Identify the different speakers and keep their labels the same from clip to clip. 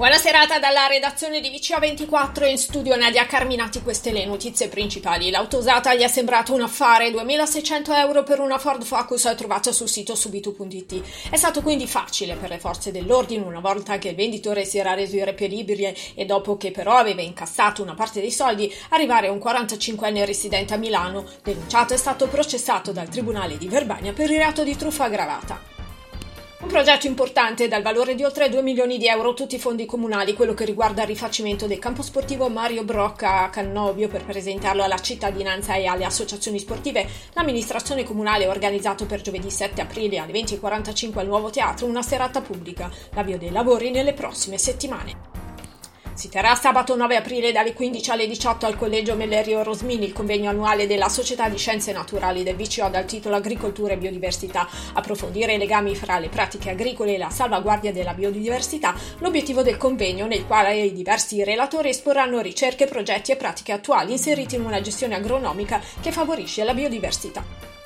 Speaker 1: Buona serata dalla redazione di VCA24 in studio Nadia Carminati, queste le notizie principali. L'auto usata gli è sembrato un affare, 2600 euro per una Ford Focus trovata sul sito subito.it. È stato quindi facile per le forze dell'ordine una volta che il venditore si era reso irreperibile e dopo che però aveva incassato una parte dei soldi arrivare a un 45enne residente a Milano. Denunciato è stato processato dal Tribunale di Verbania per il reato di truffa aggravata. Progetto importante dal valore di oltre 2 milioni di euro, tutti i fondi comunali, quello che riguarda il rifacimento del campo sportivo Mario Brocca a Cannobio per presentarlo alla cittadinanza e alle associazioni sportive. L'amministrazione comunale ha organizzato per giovedì 7 aprile alle 20.45 al nuovo teatro una serata pubblica. L'avvio dei lavori nelle prossime settimane. Si terrà sabato 9 aprile dalle 15 alle 18 al Collegio Mellerio Rosmini il convegno annuale della Società di Scienze Naturali del VCO dal titolo Agricoltura e Biodiversità. Approfondire i legami fra le pratiche agricole e la salvaguardia della biodiversità, l'obiettivo del convegno nel quale i diversi relatori esporranno ricerche, progetti e pratiche attuali inseriti in una gestione agronomica che favorisce la biodiversità.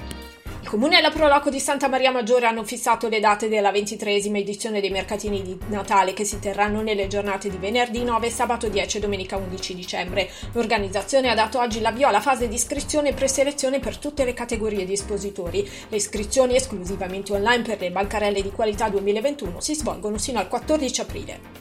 Speaker 1: Comune e la Proloco di Santa Maria Maggiore hanno fissato le date della ventitresima edizione dei mercatini di Natale che si terranno nelle giornate di venerdì 9, sabato 10 e domenica 11 dicembre. L'organizzazione ha dato oggi l'avvio alla fase di iscrizione e preselezione per tutte le categorie di espositori. Le iscrizioni esclusivamente online per le bancarelle di qualità 2021 si svolgono sino al 14 aprile.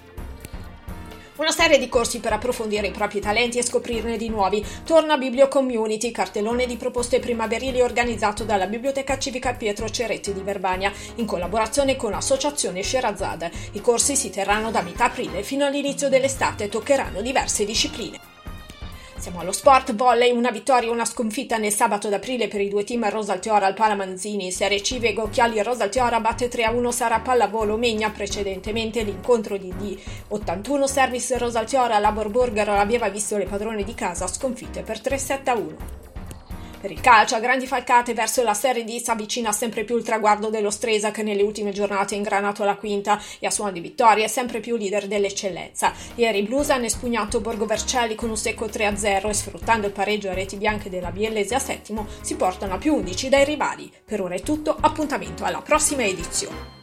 Speaker 1: Una serie di corsi per approfondire i propri talenti e scoprirne di nuovi. Torna Biblio Community, cartellone di proposte primaverili organizzato dalla Biblioteca Civica Pietro Ceretti di Verbania, in collaborazione con l'associazione Sherazade. I corsi si terranno da metà aprile fino all'inizio dell'estate e toccheranno diverse discipline. Siamo allo sport, volley, una vittoria e una sconfitta nel sabato d'aprile per i due team Rosaltiora al Palamanzini. Serie C Vego Chiali Rosaltiora batte 3-1 Sara Pallavolo Megna, precedentemente l'incontro di D81 Service Rosaltiora Labor Burger aveva visto le padrone di casa sconfitte per 3-7-1. Per il calcio, a grandi falcate verso la Serie D si avvicina sempre più il traguardo dello Stresa che nelle ultime giornate ha ingranato la quinta e a suono di vittoria è sempre più leader dell'eccellenza. Ieri i Blues hanno espugnato Borgo Vercelli con un secco 3-0 e sfruttando il pareggio a reti bianche della Biellese a settimo si portano a più 11 dai rivali. Per ora è tutto, appuntamento alla prossima edizione.